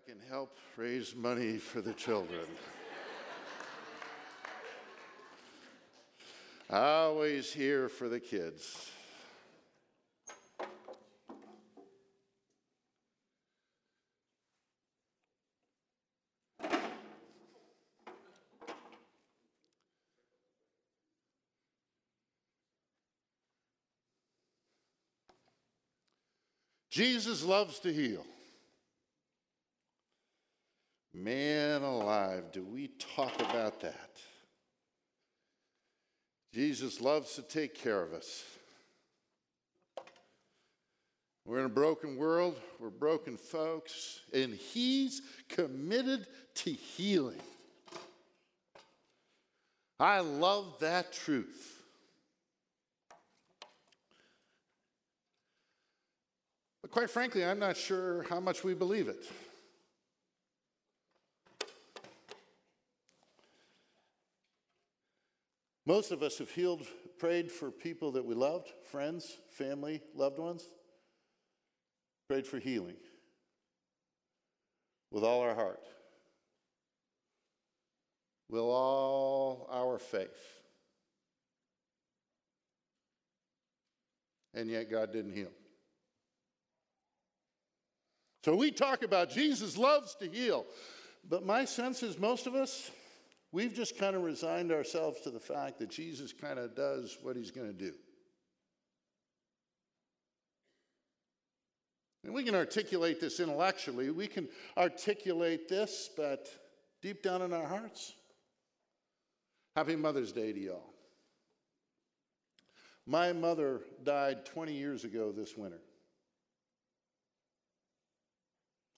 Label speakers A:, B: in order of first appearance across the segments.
A: I can help raise money for the children. Always here for the kids. Jesus loves to heal. Man alive, do we talk about that? Jesus loves to take care of us. We're in a broken world, we're broken folks, and He's committed to healing. I love that truth. But quite frankly, I'm not sure how much we believe it. Most of us have healed, prayed for people that we loved, friends, family, loved ones, prayed for healing with all our heart, with all our faith. And yet God didn't heal. So we talk about Jesus loves to heal, but my sense is most of us We've just kind of resigned ourselves to the fact that Jesus kind of does what he's going to do. And we can articulate this intellectually, we can articulate this, but deep down in our hearts, happy Mother's Day to y'all. My mother died 20 years ago this winter.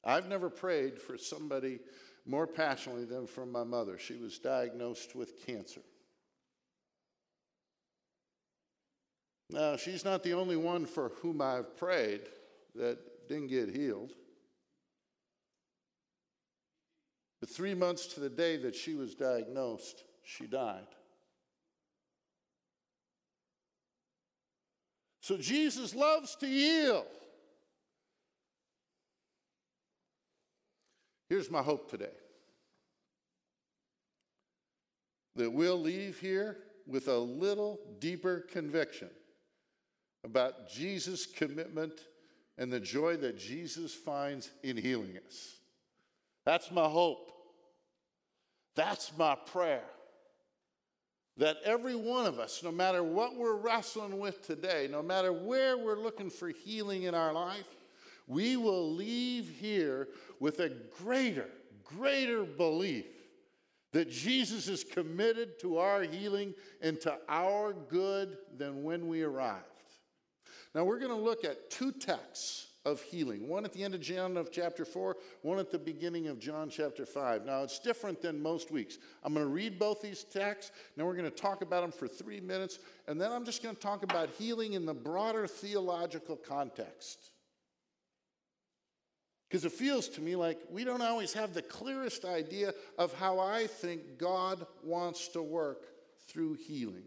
A: I've never prayed for somebody more passionately than from my mother. She was diagnosed with cancer. Now, she's not the only one for whom I've prayed that didn't get healed. But three months to the day that she was diagnosed, she died. So Jesus loves to heal. Here's my hope today that we'll leave here with a little deeper conviction about Jesus' commitment and the joy that Jesus finds in healing us. That's my hope. That's my prayer. That every one of us, no matter what we're wrestling with today, no matter where we're looking for healing in our life, we will leave here with a greater, greater belief that Jesus is committed to our healing and to our good than when we arrived. Now, we're going to look at two texts of healing one at the end of John of chapter 4, one at the beginning of John chapter 5. Now, it's different than most weeks. I'm going to read both these texts, then we're going to talk about them for three minutes, and then I'm just going to talk about healing in the broader theological context. Because it feels to me like we don't always have the clearest idea of how I think God wants to work through healing.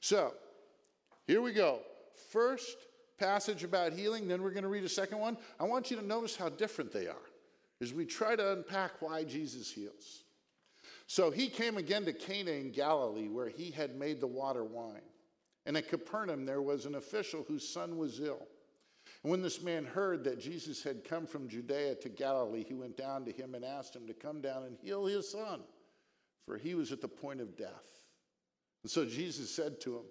A: So, here we go. First passage about healing, then we're going to read a second one. I want you to notice how different they are as we try to unpack why Jesus heals. So, he came again to Cana in Galilee where he had made the water wine. And at Capernaum, there was an official whose son was ill. And when this man heard that Jesus had come from Judea to Galilee, he went down to him and asked him to come down and heal his son, for he was at the point of death. And so Jesus said to him,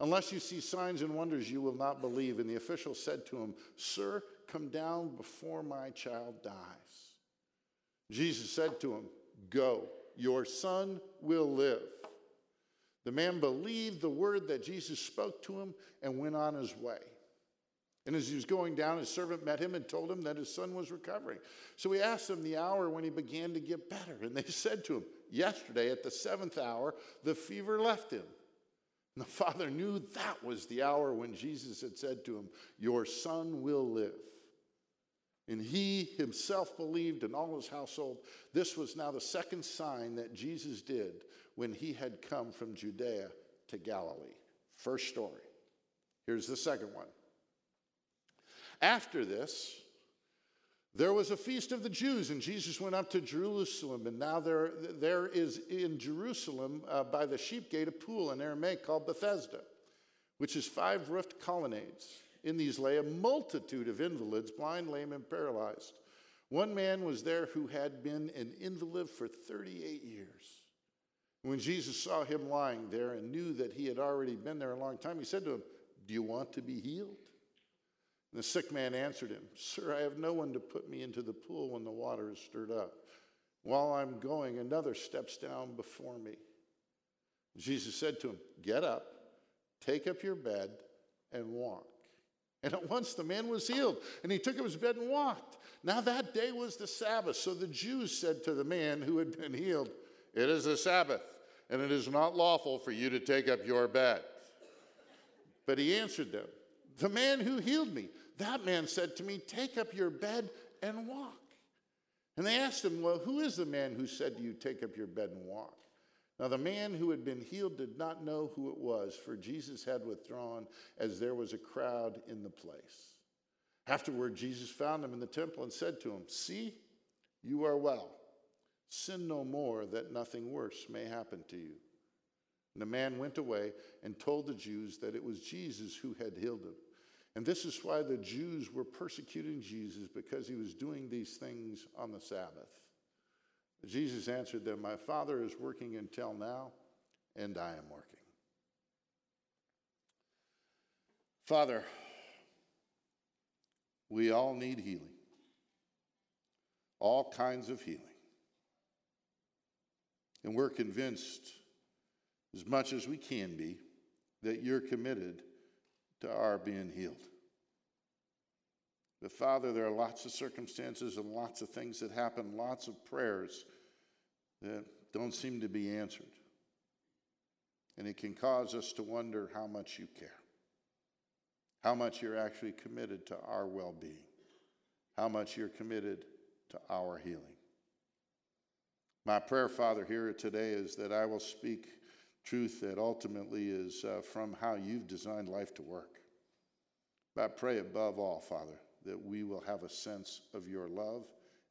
A: Unless you see signs and wonders, you will not believe. And the official said to him, Sir, come down before my child dies. Jesus said to him, Go, your son will live. The man believed the word that Jesus spoke to him and went on his way. And as he was going down, his servant met him and told him that his son was recovering. So he asked them the hour when he began to get better. And they said to him, Yesterday at the seventh hour, the fever left him. And the father knew that was the hour when Jesus had said to him, Your son will live. And he himself believed and all his household. This was now the second sign that Jesus did when he had come from Judea to Galilee. First story. Here's the second one. After this, There was a feast of the Jews, and Jesus went up to Jerusalem. And now there, there is in Jerusalem uh, by the sheep gate a pool in Aramaic called Bethesda, which is five roofed colonnades. In these lay a multitude of invalids, blind, lame, and paralyzed. One man was there who had been an invalid for 38 years. When Jesus saw him lying there and knew that he had already been there a long time, he said to him, Do you want to be healed? The sick man answered him, Sir, I have no one to put me into the pool when the water is stirred up. While I'm going, another steps down before me. Jesus said to him, Get up, take up your bed, and walk. And at once the man was healed, and he took up his bed and walked. Now that day was the Sabbath. So the Jews said to the man who had been healed, It is the Sabbath, and it is not lawful for you to take up your bed. But he answered them, The man who healed me that man said to me, Take up your bed and walk. And they asked him, Well, who is the man who said to you, Take up your bed and walk? Now, the man who had been healed did not know who it was, for Jesus had withdrawn as there was a crowd in the place. Afterward, Jesus found him in the temple and said to him, See, you are well. Sin no more, that nothing worse may happen to you. And the man went away and told the Jews that it was Jesus who had healed him. And this is why the Jews were persecuting Jesus because he was doing these things on the Sabbath. Jesus answered them, My Father is working until now, and I am working. Father, we all need healing, all kinds of healing. And we're convinced, as much as we can be, that you're committed to our being healed. But Father, there are lots of circumstances and lots of things that happen, lots of prayers that don't seem to be answered. And it can cause us to wonder how much you care, how much you're actually committed to our well being, how much you're committed to our healing. My prayer, Father, here today is that I will speak truth that ultimately is uh, from how you've designed life to work. But I pray above all, Father, that we will have a sense of your love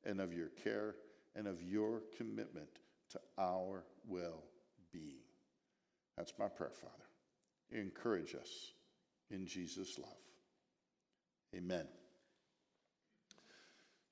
A: and of your care and of your commitment to our well being. That's my prayer, Father. Encourage us in Jesus' love. Amen.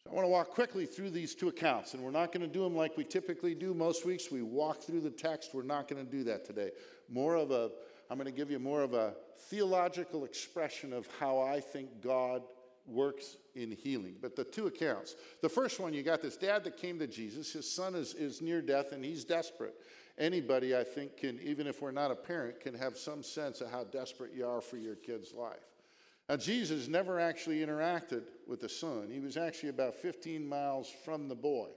A: So I want to walk quickly through these two accounts, and we're not going to do them like we typically do most weeks. We walk through the text. We're not going to do that today. More of a, I'm going to give you more of a theological expression of how I think God works in healing. But the two accounts. The first one, you got this dad that came to Jesus. His son is, is near death and he's desperate. Anybody, I think, can, even if we're not a parent, can have some sense of how desperate you are for your kid's life. Now, Jesus never actually interacted with the son. He was actually about 15 miles from the boy.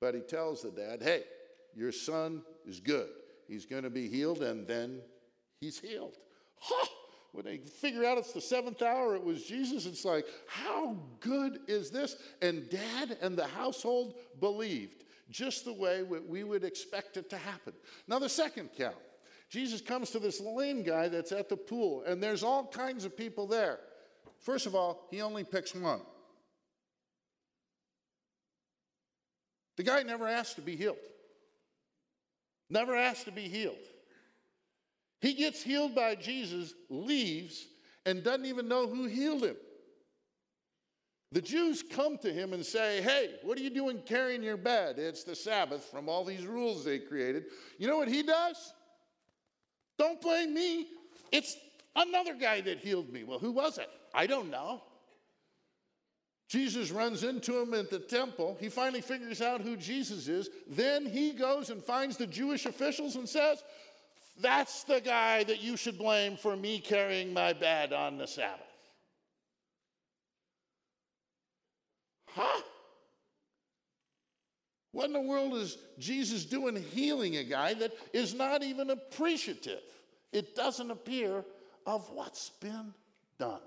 A: But he tells the dad, hey, your son is good. He's going to be healed, and then he's healed. When they figure out it's the seventh hour, it was Jesus, it's like, how good is this? And dad and the household believed, just the way we would expect it to happen. Now, the second count Jesus comes to this lame guy that's at the pool, and there's all kinds of people there. First of all, he only picks one. The guy never asked to be healed. Never asked to be healed. He gets healed by Jesus, leaves, and doesn't even know who healed him. The Jews come to him and say, Hey, what are you doing carrying your bed? It's the Sabbath from all these rules they created. You know what he does? Don't blame me. It's another guy that healed me. Well, who was it? I don't know. Jesus runs into him at the temple. He finally figures out who Jesus is. Then he goes and finds the Jewish officials and says, That's the guy that you should blame for me carrying my bed on the Sabbath. Huh? What in the world is Jesus doing healing a guy that is not even appreciative? It doesn't appear of what's been done.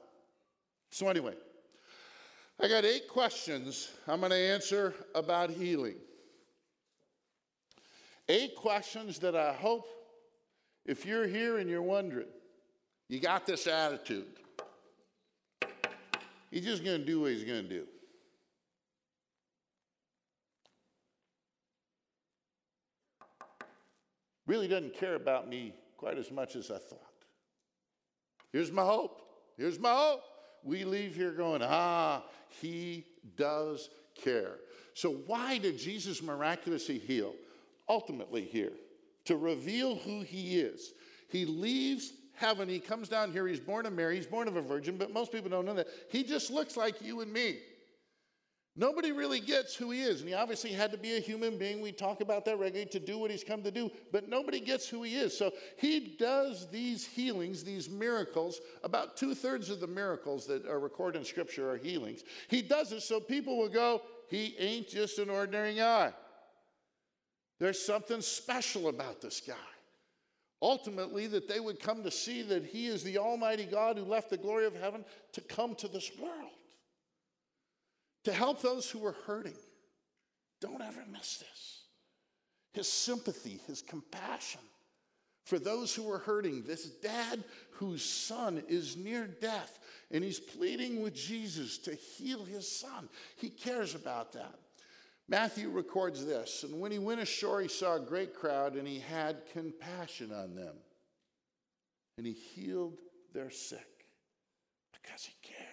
A: So, anyway, I got eight questions I'm going to answer about healing. Eight questions that I hope, if you're here and you're wondering, you got this attitude, he's just going to do what he's going to do. Really doesn't care about me quite as much as I thought. Here's my hope. Here's my hope. We leave here going, ah, he does care. So, why did Jesus miraculously heal? Ultimately, here, to reveal who he is. He leaves heaven, he comes down here, he's born of Mary, he's born of a virgin, but most people don't know that. He just looks like you and me. Nobody really gets who he is. And he obviously had to be a human being. We talk about that regularly to do what he's come to do, but nobody gets who he is. So he does these healings, these miracles. About two thirds of the miracles that are recorded in Scripture are healings. He does it so people will go, he ain't just an ordinary guy. There's something special about this guy. Ultimately, that they would come to see that he is the Almighty God who left the glory of heaven to come to this world to help those who are hurting. Don't ever miss this. His sympathy, his compassion for those who are hurting. This dad whose son is near death, and he's pleading with Jesus to heal his son. He cares about that. Matthew records this And when he went ashore, he saw a great crowd, and he had compassion on them. And he healed their sick because he cared.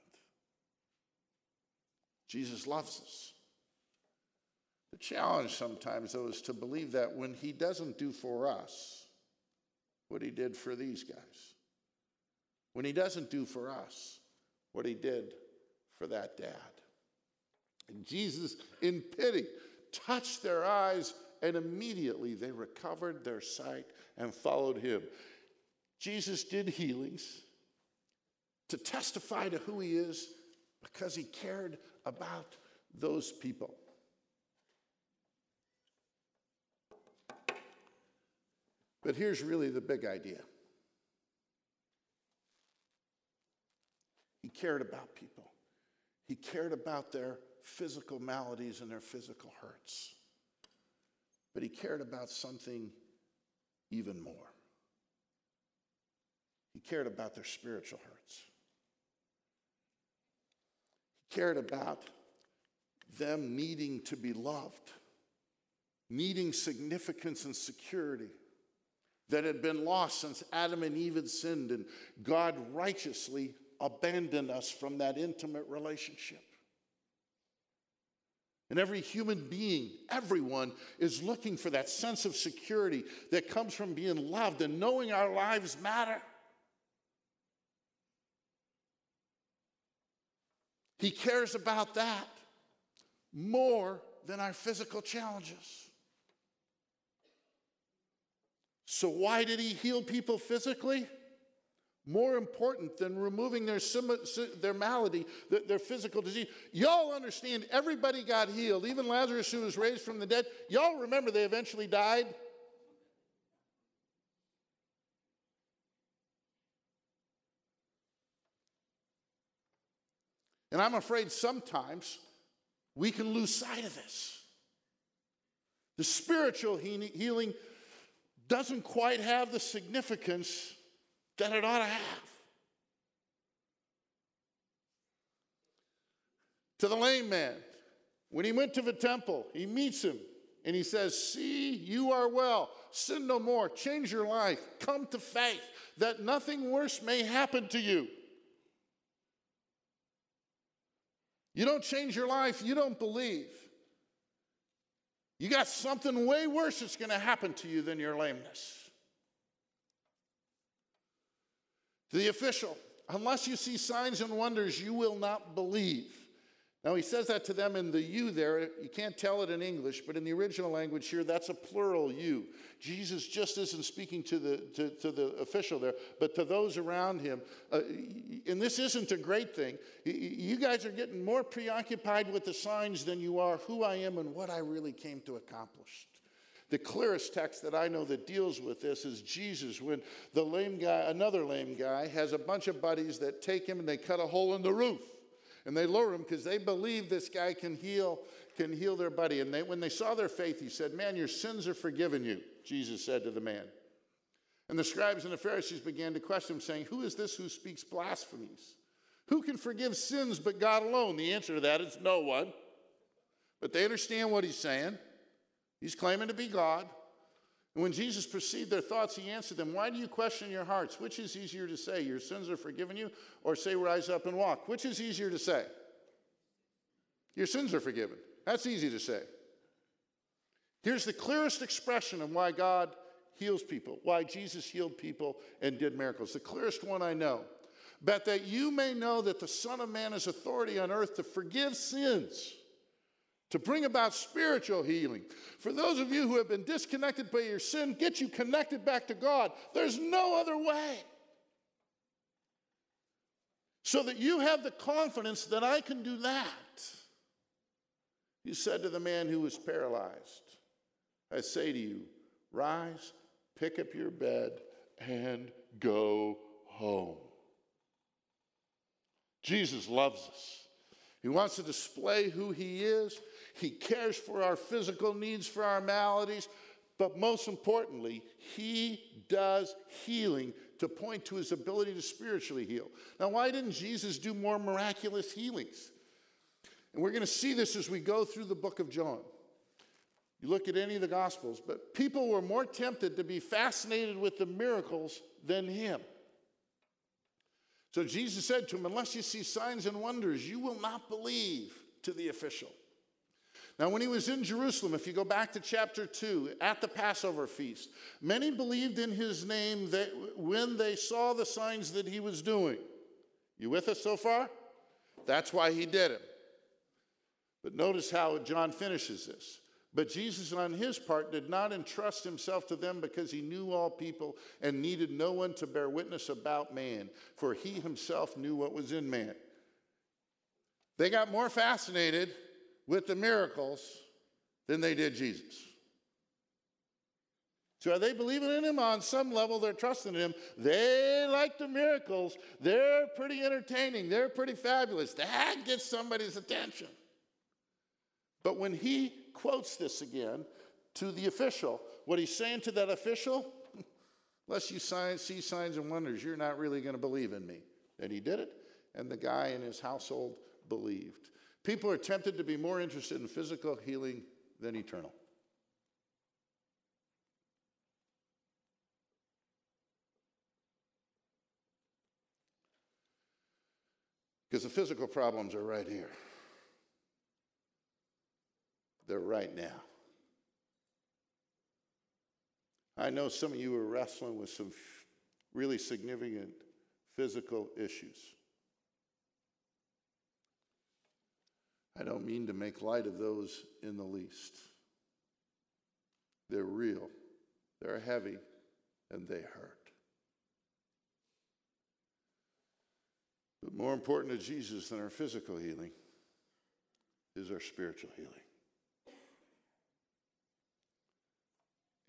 A: Jesus loves us. The challenge sometimes, though, is to believe that when he doesn't do for us what he did for these guys, when he doesn't do for us what he did for that dad. And Jesus, in pity, touched their eyes, and immediately they recovered their sight and followed him. Jesus did healings to testify to who he is because he cared about those people. But here's really the big idea He cared about people, He cared about their physical maladies and their physical hurts. But He cared about something even more. He cared about their spiritual hurts cared about them needing to be loved, needing significance and security that had been lost since Adam and Eve had sinned, and God righteously abandoned us from that intimate relationship. And every human being, everyone, is looking for that sense of security that comes from being loved and knowing our lives matter. He cares about that more than our physical challenges. So, why did he heal people physically? More important than removing their, their malady, their physical disease. Y'all understand everybody got healed, even Lazarus, who was raised from the dead. Y'all remember they eventually died? And I'm afraid sometimes we can lose sight of this. The spiritual healing doesn't quite have the significance that it ought to have. To the lame man, when he went to the temple, he meets him and he says, See, you are well. Sin no more. Change your life. Come to faith that nothing worse may happen to you. You don't change your life, you don't believe. You got something way worse that's going to happen to you than your lameness. To the official, unless you see signs and wonders, you will not believe. Now, he says that to them in the you there. You can't tell it in English, but in the original language here, that's a plural you. Jesus just isn't speaking to the, to, to the official there, but to those around him. Uh, and this isn't a great thing. You guys are getting more preoccupied with the signs than you are who I am and what I really came to accomplish. The clearest text that I know that deals with this is Jesus when the lame guy, another lame guy, has a bunch of buddies that take him and they cut a hole in the roof. And they lower him because they believe this guy can heal, can heal their buddy. And they, when they saw their faith, he said, Man, your sins are forgiven you, Jesus said to the man. And the scribes and the Pharisees began to question him, saying, Who is this who speaks blasphemies? Who can forgive sins but God alone? The answer to that is no one. But they understand what he's saying. He's claiming to be God. And when Jesus perceived their thoughts, he answered them, Why do you question your hearts? Which is easier to say, Your sins are forgiven you, or say, Rise up and walk? Which is easier to say? Your sins are forgiven. That's easy to say. Here's the clearest expression of why God heals people, why Jesus healed people and did miracles. The clearest one I know. But that you may know that the Son of Man has authority on earth to forgive sins to bring about spiritual healing. For those of you who have been disconnected by your sin, get you connected back to God. There's no other way. So that you have the confidence that I can do that. He said to the man who was paralyzed, I say to you, rise, pick up your bed, and go home. Jesus loves us. He wants to display who he is. He cares for our physical needs, for our maladies, but most importantly, He does healing to point to His ability to spiritually heal. Now, why didn't Jesus do more miraculous healings? And we're going to see this as we go through the book of John. You look at any of the Gospels, but people were more tempted to be fascinated with the miracles than Him. So Jesus said to him, Unless you see signs and wonders, you will not believe to the official. Now, when he was in Jerusalem, if you go back to chapter 2, at the Passover feast, many believed in his name that when they saw the signs that he was doing. You with us so far? That's why he did it. But notice how John finishes this. But Jesus, on his part, did not entrust himself to them because he knew all people and needed no one to bear witness about man, for he himself knew what was in man. They got more fascinated with the miracles than they did Jesus. So are they believing in him on some level? They're trusting in him. They like the miracles. They're pretty entertaining. They're pretty fabulous. That gets somebody's attention. But when he quotes this again to the official, what he's saying to that official, unless you see signs and wonders, you're not really going to believe in me. And he did it, and the guy in his household believed. People are tempted to be more interested in physical healing than eternal. Because the physical problems are right here. They're right now. I know some of you are wrestling with some really significant physical issues. I don't mean to make light of those in the least. They're real, they're heavy, and they hurt. But more important to Jesus than our physical healing is our spiritual healing.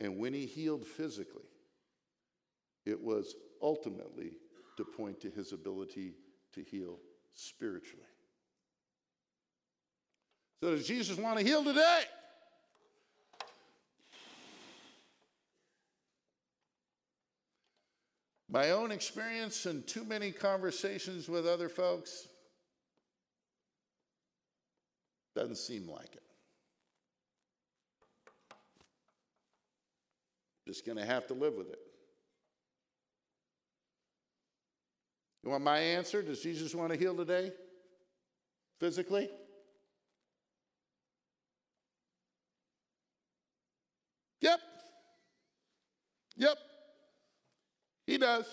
A: And when he healed physically, it was ultimately to point to his ability to heal spiritually. So, does Jesus want to heal today? My own experience and too many conversations with other folks doesn't seem like it. Just going to have to live with it. You want my answer? Does Jesus want to heal today? Physically? Yep. Yep. He does.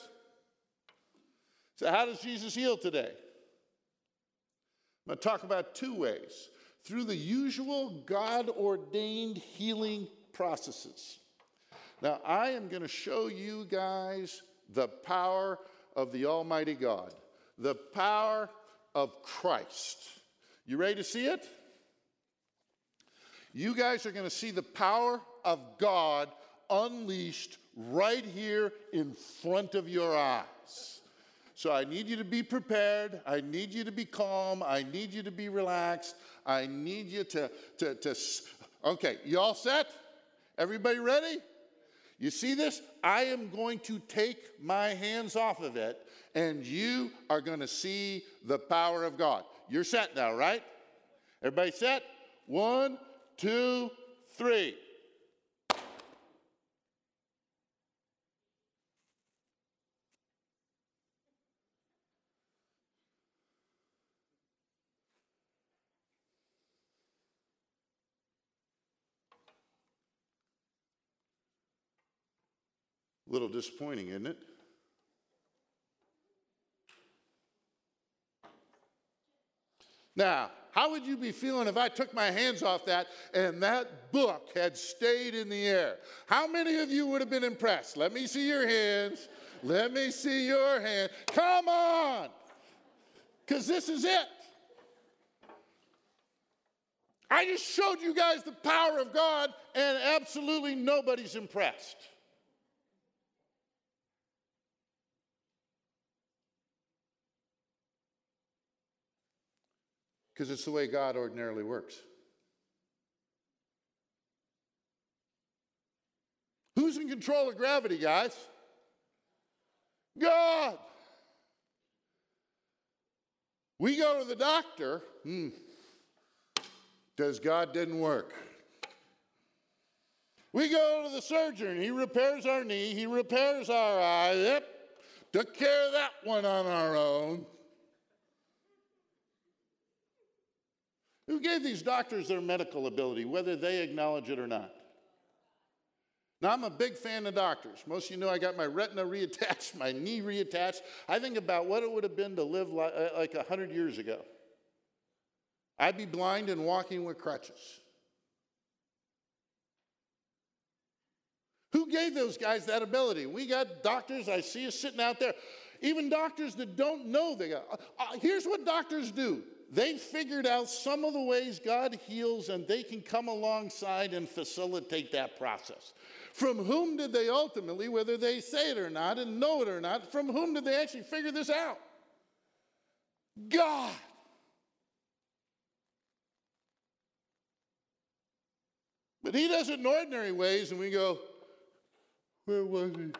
A: So, how does Jesus heal today? I'm going to talk about two ways through the usual God ordained healing processes. Now, I am going to show you guys the power of the Almighty God, the power of Christ. You ready to see it? You guys are going to see the power of God unleashed right here in front of your eyes. So I need you to be prepared. I need you to be calm. I need you to be relaxed. I need you to, to, to okay, you all set? Everybody ready? You see this? I am going to take my hands off of it, and you are going to see the power of God. You're set now, right? Everybody set? One, two, three. A little disappointing, isn't it? Now, how would you be feeling if I took my hands off that and that book had stayed in the air? How many of you would have been impressed? Let me see your hands. Let me see your hand. Come on! Because this is it. I just showed you guys the power of God, and absolutely nobody's impressed. Because it's the way God ordinarily works. Who's in control of gravity, guys? God. We go to the doctor. Hmm. Does God didn't work? We go to the surgeon. He repairs our knee. He repairs our eye. Yep. Took care of that one on our own. Who gave these doctors their medical ability, whether they acknowledge it or not? Now, I'm a big fan of doctors. Most of you know I got my retina reattached, my knee reattached. I think about what it would have been to live like, uh, like 100 years ago. I'd be blind and walking with crutches. Who gave those guys that ability? We got doctors, I see you sitting out there. Even doctors that don't know they got. Uh, uh here's what doctors do they figured out some of the ways God heals, and they can come alongside and facilitate that process. From whom did they ultimately, whether they say it or not and know it or not, from whom did they actually figure this out? God. But he does it in ordinary ways, and we go, Where was he?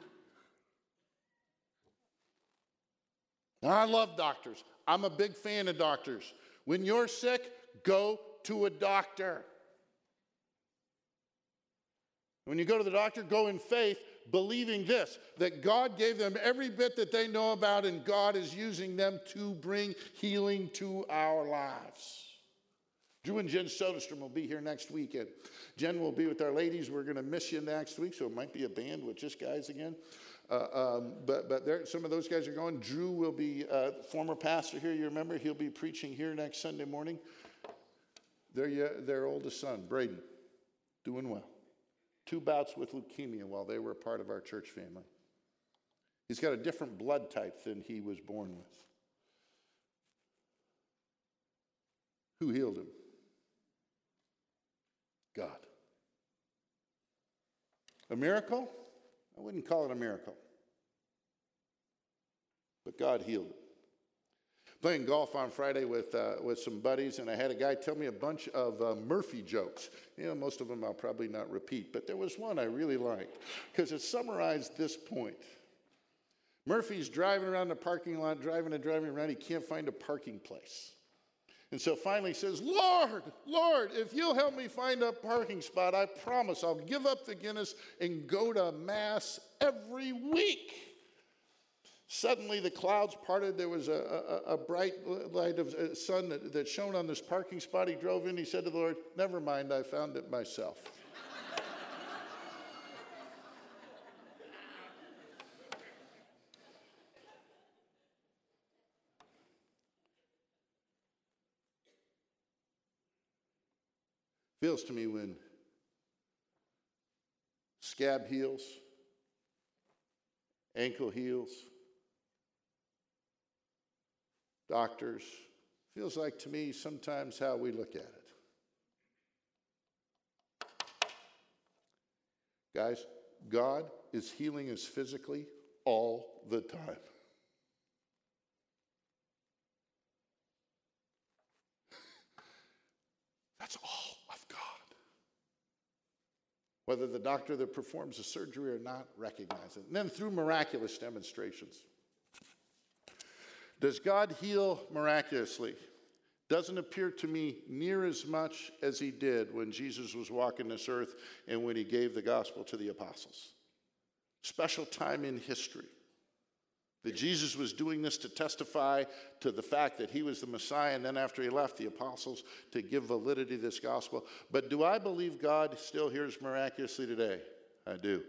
A: I love doctors. I'm a big fan of doctors. When you're sick, go to a doctor. When you go to the doctor, go in faith, believing this that God gave them every bit that they know about, and God is using them to bring healing to our lives. Drew and Jen Soderstrom will be here next weekend. Jen will be with our ladies. We're going to miss you next week, so it might be a band with just guys again. Uh, um, but but there, some of those guys are going. Drew will be uh, former pastor here. You remember he'll be preaching here next Sunday morning. Their their oldest son, Braden, doing well. Two bouts with leukemia while they were part of our church family. He's got a different blood type than he was born with. Who healed him? God. A miracle? I wouldn't call it a miracle. But God healed it. Playing golf on Friday with, uh, with some buddies, and I had a guy tell me a bunch of uh, Murphy jokes. You know, most of them I'll probably not repeat, but there was one I really liked because it summarized this point. Murphy's driving around the parking lot, driving and driving around. He can't find a parking place. And so finally says, Lord, Lord, if you'll help me find a parking spot, I promise I'll give up the Guinness and go to Mass every week. Suddenly the clouds parted. There was a, a, a bright light of uh, sun that, that shone on this parking spot. He drove in. He said to the Lord, Never mind, I found it myself. Feels to me when scab heals, ankle heals, doctors, feels like to me sometimes how we look at it. Guys, God is healing us physically all the time. That's all of God. Whether the doctor that performs the surgery or not recognize it. And then through miraculous demonstrations. Does God heal miraculously? Doesn't appear to me near as much as he did when Jesus was walking this earth and when he gave the gospel to the apostles. Special time in history. That Jesus was doing this to testify to the fact that he was the Messiah, and then after he left, the apostles to give validity to this gospel. But do I believe God still hears miraculously today? I do.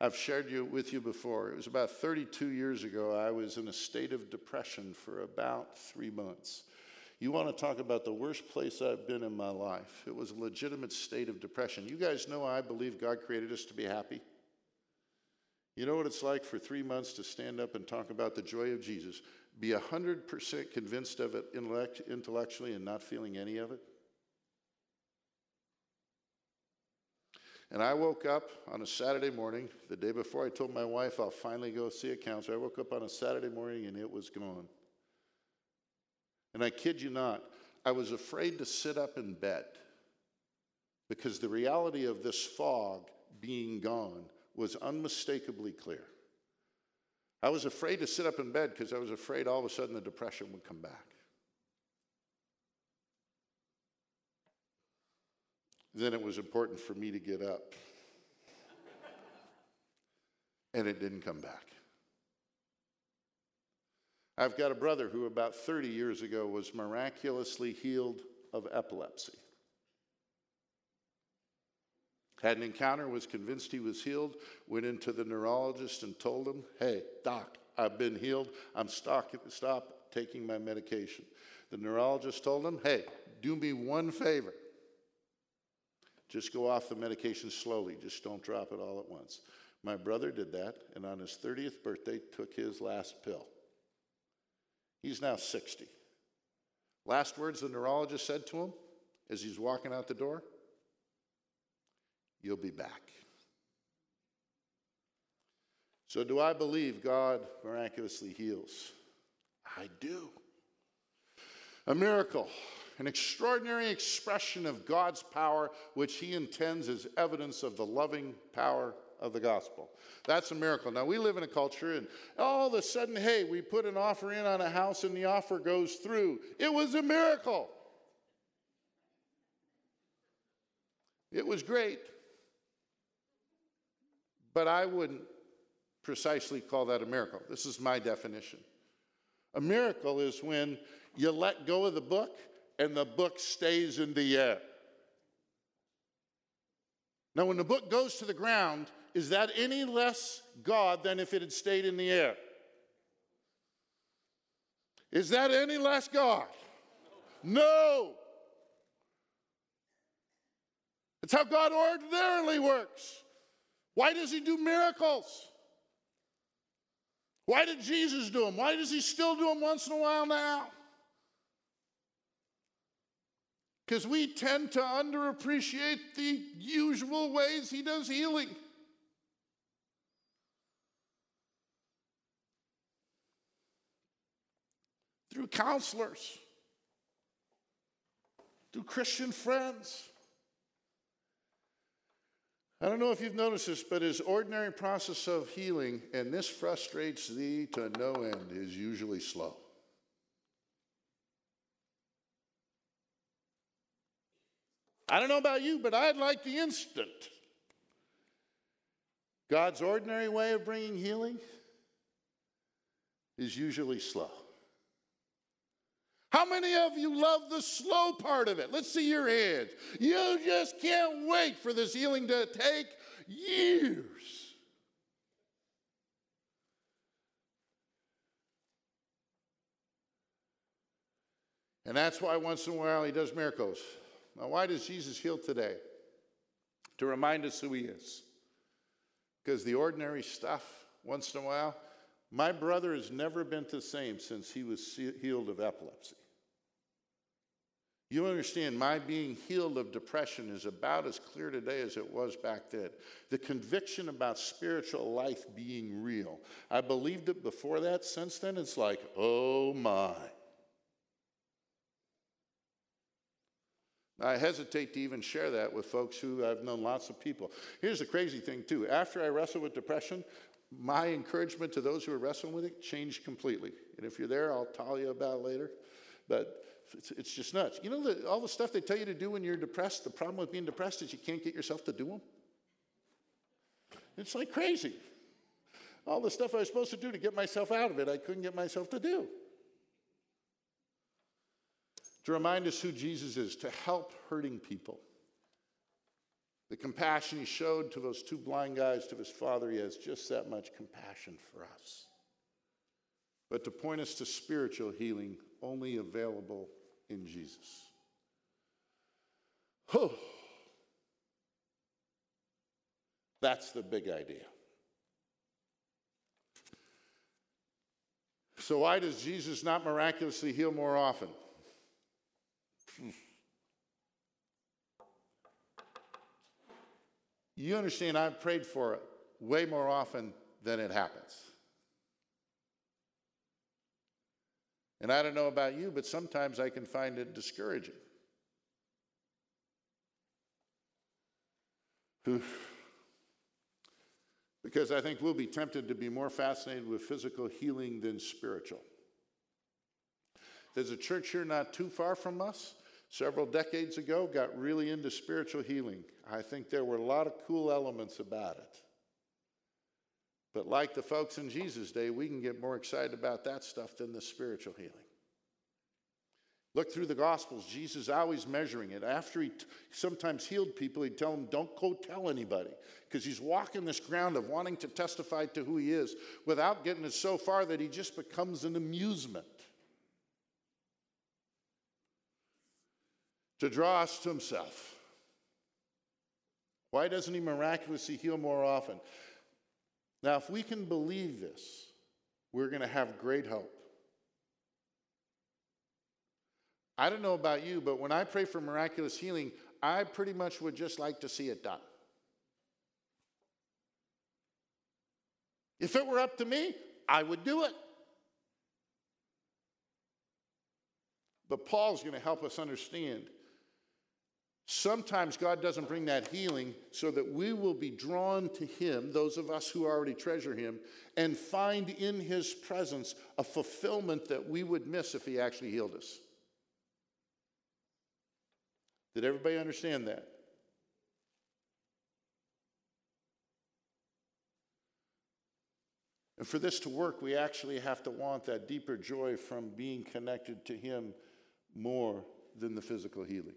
A: I've shared you with you before. It was about 32 years ago. I was in a state of depression for about three months. You want to talk about the worst place I've been in my life? It was a legitimate state of depression. You guys know I believe God created us to be happy. You know what it's like for three months to stand up and talk about the joy of Jesus, be 100% convinced of it intellectually and not feeling any of it? And I woke up on a Saturday morning, the day before I told my wife I'll finally go see a counselor. I woke up on a Saturday morning and it was gone. And I kid you not, I was afraid to sit up in bed because the reality of this fog being gone was unmistakably clear. I was afraid to sit up in bed because I was afraid all of a sudden the depression would come back. Then it was important for me to get up. and it didn't come back. I've got a brother who, about 30 years ago, was miraculously healed of epilepsy. Had an encounter, was convinced he was healed, went into the neurologist and told him, Hey, doc, I've been healed. I'm stuck. Stop taking my medication. The neurologist told him, Hey, do me one favor. Just go off the medication slowly. Just don't drop it all at once. My brother did that, and on his 30th birthday, took his last pill. He's now 60. Last words the neurologist said to him as he's walking out the door You'll be back. So, do I believe God miraculously heals? I do. A miracle an extraordinary expression of God's power, which he intends as evidence of the loving power of the gospel. That's a miracle. Now, we live in a culture, and all of a sudden, hey, we put an offer in on a house and the offer goes through. It was a miracle. It was great. But I wouldn't precisely call that a miracle. This is my definition. A miracle is when you let go of the book and the book stays in the air. Now, when the book goes to the ground, is that any less God than if it had stayed in the air? Is that any less God? No. It's how God ordinarily works. Why does He do miracles? Why did Jesus do them? Why does He still do them once in a while now? because we tend to underappreciate the usual ways he does healing. Through counselors, through Christian friends. I don't know if you've noticed this, but his ordinary process of healing, and this frustrates thee to no end, is usually slow. I don't know about you, but I'd like the instant. God's ordinary way of bringing healing is usually slow. How many of you love the slow part of it? Let's see your hands. You just can't wait for this healing to take years. And that's why once in a while he does miracles. Now, why does Jesus heal today? To remind us who he is. Because the ordinary stuff, once in a while, my brother has never been the same since he was healed of epilepsy. You understand, my being healed of depression is about as clear today as it was back then. The conviction about spiritual life being real. I believed it before that. Since then, it's like, oh my. I hesitate to even share that with folks who I've known lots of people. Here's the crazy thing, too. After I wrestled with depression, my encouragement to those who are wrestling with it changed completely. And if you're there, I'll tell you about it later. But it's, it's just nuts. You know, the, all the stuff they tell you to do when you're depressed, the problem with being depressed is you can't get yourself to do them. It's like crazy. All the stuff I was supposed to do to get myself out of it, I couldn't get myself to do. To remind us who Jesus is, to help hurting people. The compassion he showed to those two blind guys, to his father, he has just that much compassion for us. But to point us to spiritual healing only available in Jesus. That's the big idea. So, why does Jesus not miraculously heal more often? You understand, I've prayed for it way more often than it happens. And I don't know about you, but sometimes I can find it discouraging. because I think we'll be tempted to be more fascinated with physical healing than spiritual. There's a church here not too far from us, several decades ago, got really into spiritual healing. I think there were a lot of cool elements about it. But like the folks in Jesus' day, we can get more excited about that stuff than the spiritual healing. Look through the Gospels, Jesus always measuring it. After he t- sometimes healed people, he'd tell them, Don't go tell anybody, because he's walking this ground of wanting to testify to who he is without getting it so far that he just becomes an amusement. To draw us to himself. Why doesn't he miraculously heal more often? Now, if we can believe this, we're going to have great hope. I don't know about you, but when I pray for miraculous healing, I pretty much would just like to see it done. If it were up to me, I would do it. But Paul's going to help us understand Sometimes God doesn't bring that healing so that we will be drawn to Him, those of us who already treasure Him, and find in His presence a fulfillment that we would miss if He actually healed us. Did everybody understand that? And for this to work, we actually have to want that deeper joy from being connected to Him more than the physical healing.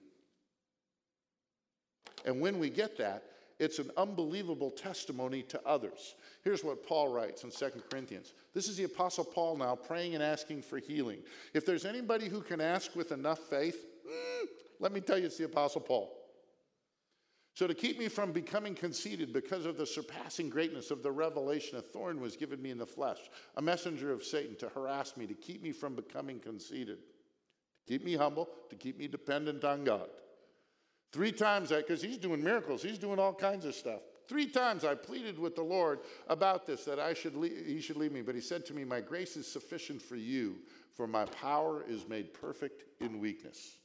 A: And when we get that, it's an unbelievable testimony to others. Here's what Paul writes in 2 Corinthians. This is the Apostle Paul now praying and asking for healing. If there's anybody who can ask with enough faith, mm, let me tell you, it's the Apostle Paul. So, to keep me from becoming conceited because of the surpassing greatness of the revelation, a thorn was given me in the flesh, a messenger of Satan to harass me, to keep me from becoming conceited, to keep me humble, to keep me dependent on God. Three times, because he's doing miracles, he's doing all kinds of stuff. Three times I pleaded with the Lord about this, that I should leave, he should leave me. But he said to me, My grace is sufficient for you, for my power is made perfect in weakness.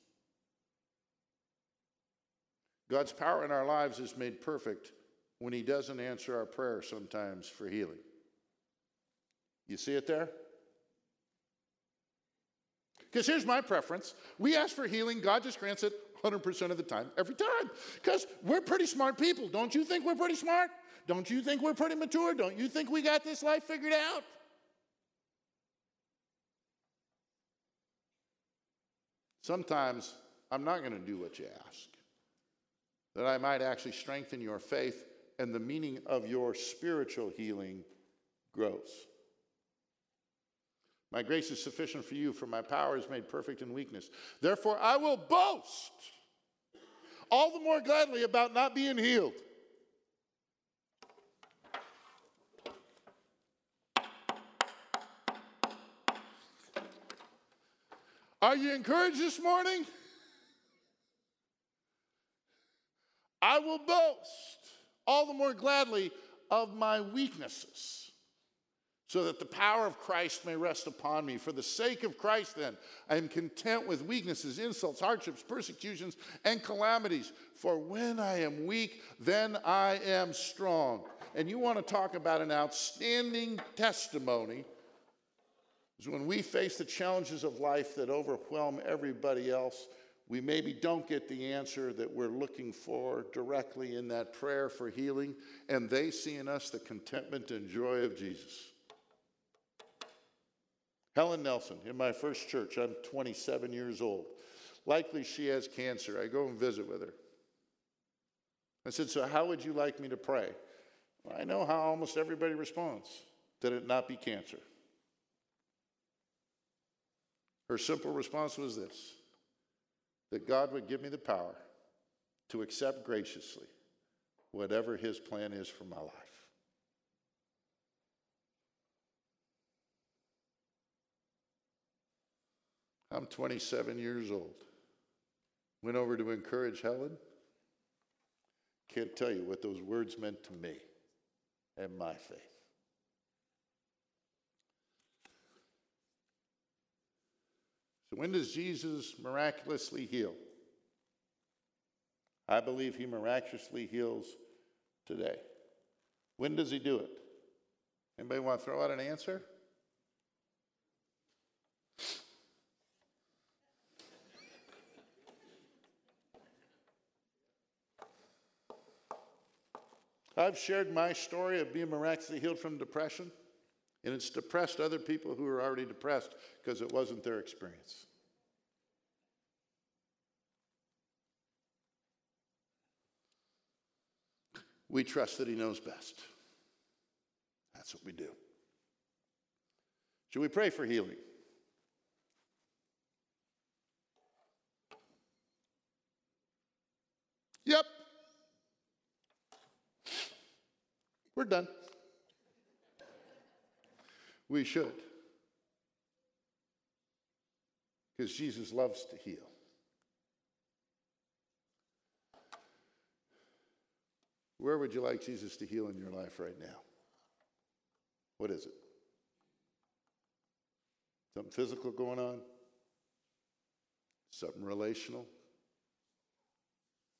A: God's power in our lives is made perfect when he doesn't answer our prayer sometimes for healing. You see it there? Because here's my preference. We ask for healing, God just grants it 100% of the time, every time. Because we're pretty smart people. Don't you think we're pretty smart? Don't you think we're pretty mature? Don't you think we got this life figured out? Sometimes I'm not going to do what you ask. That I might actually strengthen your faith and the meaning of your spiritual healing grows. My grace is sufficient for you, for my power is made perfect in weakness. Therefore, I will boast all the more gladly about not being healed. Are you encouraged this morning? I will boast all the more gladly of my weaknesses so that the power of Christ may rest upon me. For the sake of Christ, then, I am content with weaknesses, insults, hardships, persecutions, and calamities. For when I am weak, then I am strong. And you want to talk about an outstanding testimony is when we face the challenges of life that overwhelm everybody else. We maybe don't get the answer that we're looking for directly in that prayer for healing, and they see in us the contentment and joy of Jesus. Helen Nelson, in my first church, I'm 27 years old. Likely she has cancer. I go and visit with her. I said, So, how would you like me to pray? Well, I know how almost everybody responds that it not be cancer. Her simple response was this that God would give me the power to accept graciously whatever His plan is for my life. I'm 27 years old. Went over to encourage Helen. Can't tell you what those words meant to me and my faith. So, when does Jesus miraculously heal? I believe he miraculously heals today. When does he do it? Anybody want to throw out an answer? I've shared my story of being miraculously healed from depression, and it's depressed other people who are already depressed because it wasn't their experience. We trust that He knows best. That's what we do. Should we pray for healing? Yep. We're done. We should. Because Jesus loves to heal. Where would you like Jesus to heal in your life right now? What is it? Something physical going on? Something relational?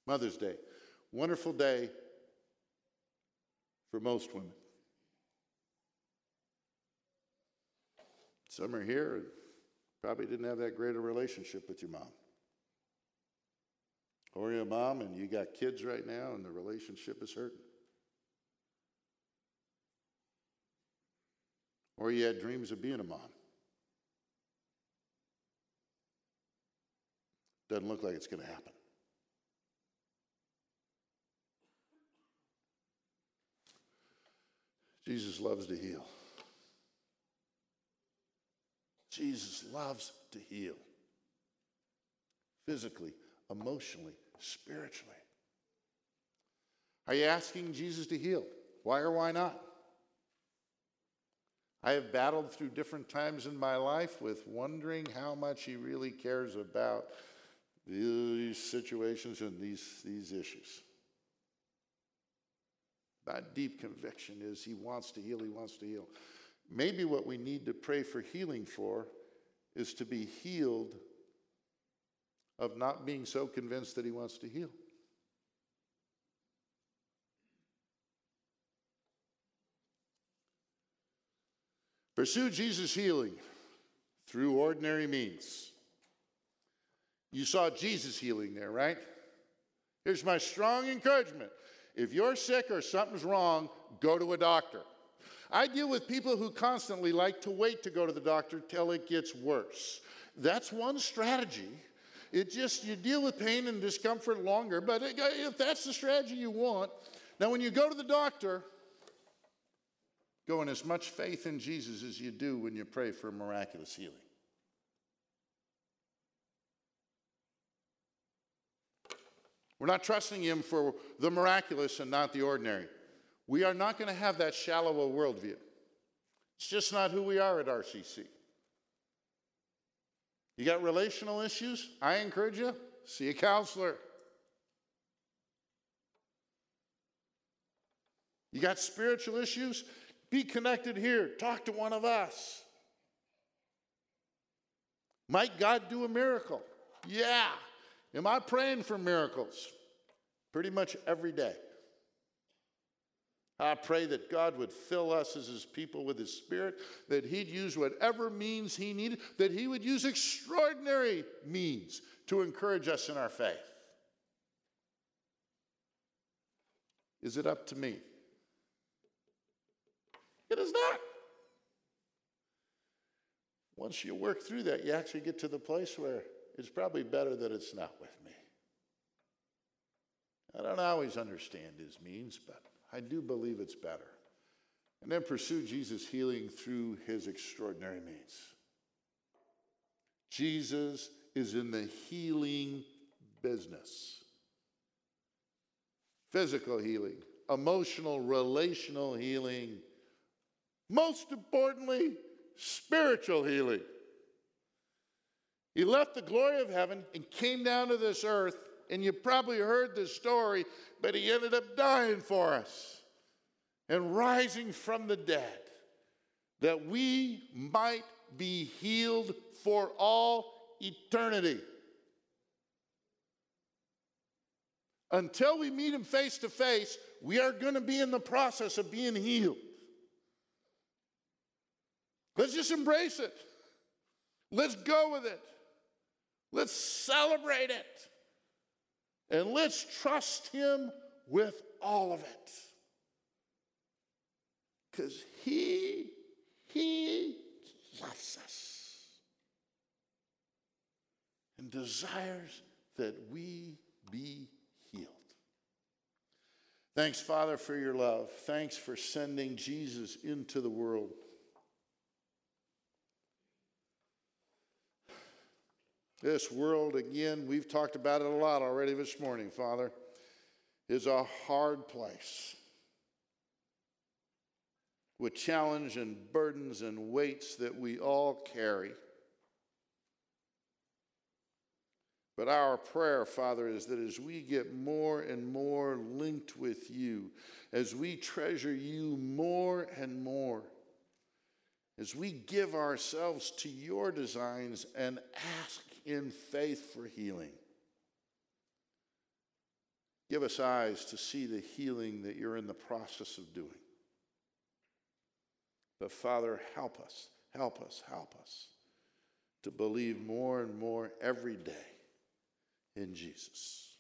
A: Mother's Day. Wonderful day for most women. Some are here probably didn't have that great a relationship with your mom. Or you're a mom and you got kids right now and the relationship is hurting. Or you had dreams of being a mom. Doesn't look like it's going to happen. Jesus loves to heal. Jesus loves to heal physically, emotionally, spiritually. Are you asking Jesus to heal? Why or why not? I have battled through different times in my life with wondering how much he really cares about these situations and these, these issues. My deep conviction is he wants to heal, he wants to heal. Maybe what we need to pray for healing for is to be healed of not being so convinced that he wants to heal. Pursue Jesus' healing through ordinary means. You saw Jesus healing there, right? Here's my strong encouragement if you're sick or something's wrong, go to a doctor. I deal with people who constantly like to wait to go to the doctor till it gets worse. That's one strategy. It just, you deal with pain and discomfort longer, but if that's the strategy you want, now when you go to the doctor, go in as much faith in Jesus as you do when you pray for a miraculous healing. We're not trusting Him for the miraculous and not the ordinary. We are not going to have that shallow a worldview. It's just not who we are at RCC. You got relational issues? I encourage you, see a counselor. You got spiritual issues? Be connected here. Talk to one of us. Might God do a miracle? Yeah. Am I praying for miracles? Pretty much every day. I pray that God would fill us as His people with His Spirit, that He'd use whatever means He needed, that He would use extraordinary means to encourage us in our faith. Is it up to me? It is not. Once you work through that, you actually get to the place where it's probably better that it's not with me. I don't always understand his means, but I do believe it's better. And then pursue Jesus' healing through his extraordinary means. Jesus is in the healing business physical healing, emotional, relational healing, most importantly, spiritual healing. He left the glory of heaven and came down to this earth and you probably heard this story, but he ended up dying for us and rising from the dead that we might be healed for all eternity. Until we meet him face to face, we are going to be in the process of being healed. Let's just embrace it. Let's go with it. Let's celebrate it. And let's trust Him with all of it. Because He, He loves us and desires that we be healed. Thanks, Father, for your love. Thanks for sending Jesus into the world. This world, again, we've talked about it a lot already this morning, Father, is a hard place with challenge and burdens and weights that we all carry. But our prayer, Father, is that as we get more and more linked with you, as we treasure you more and more, as we give ourselves to your designs and ask in faith for healing. Give us eyes to see the healing that you're in the process of doing. But Father, help us, help us, help us to believe more and more every day in Jesus.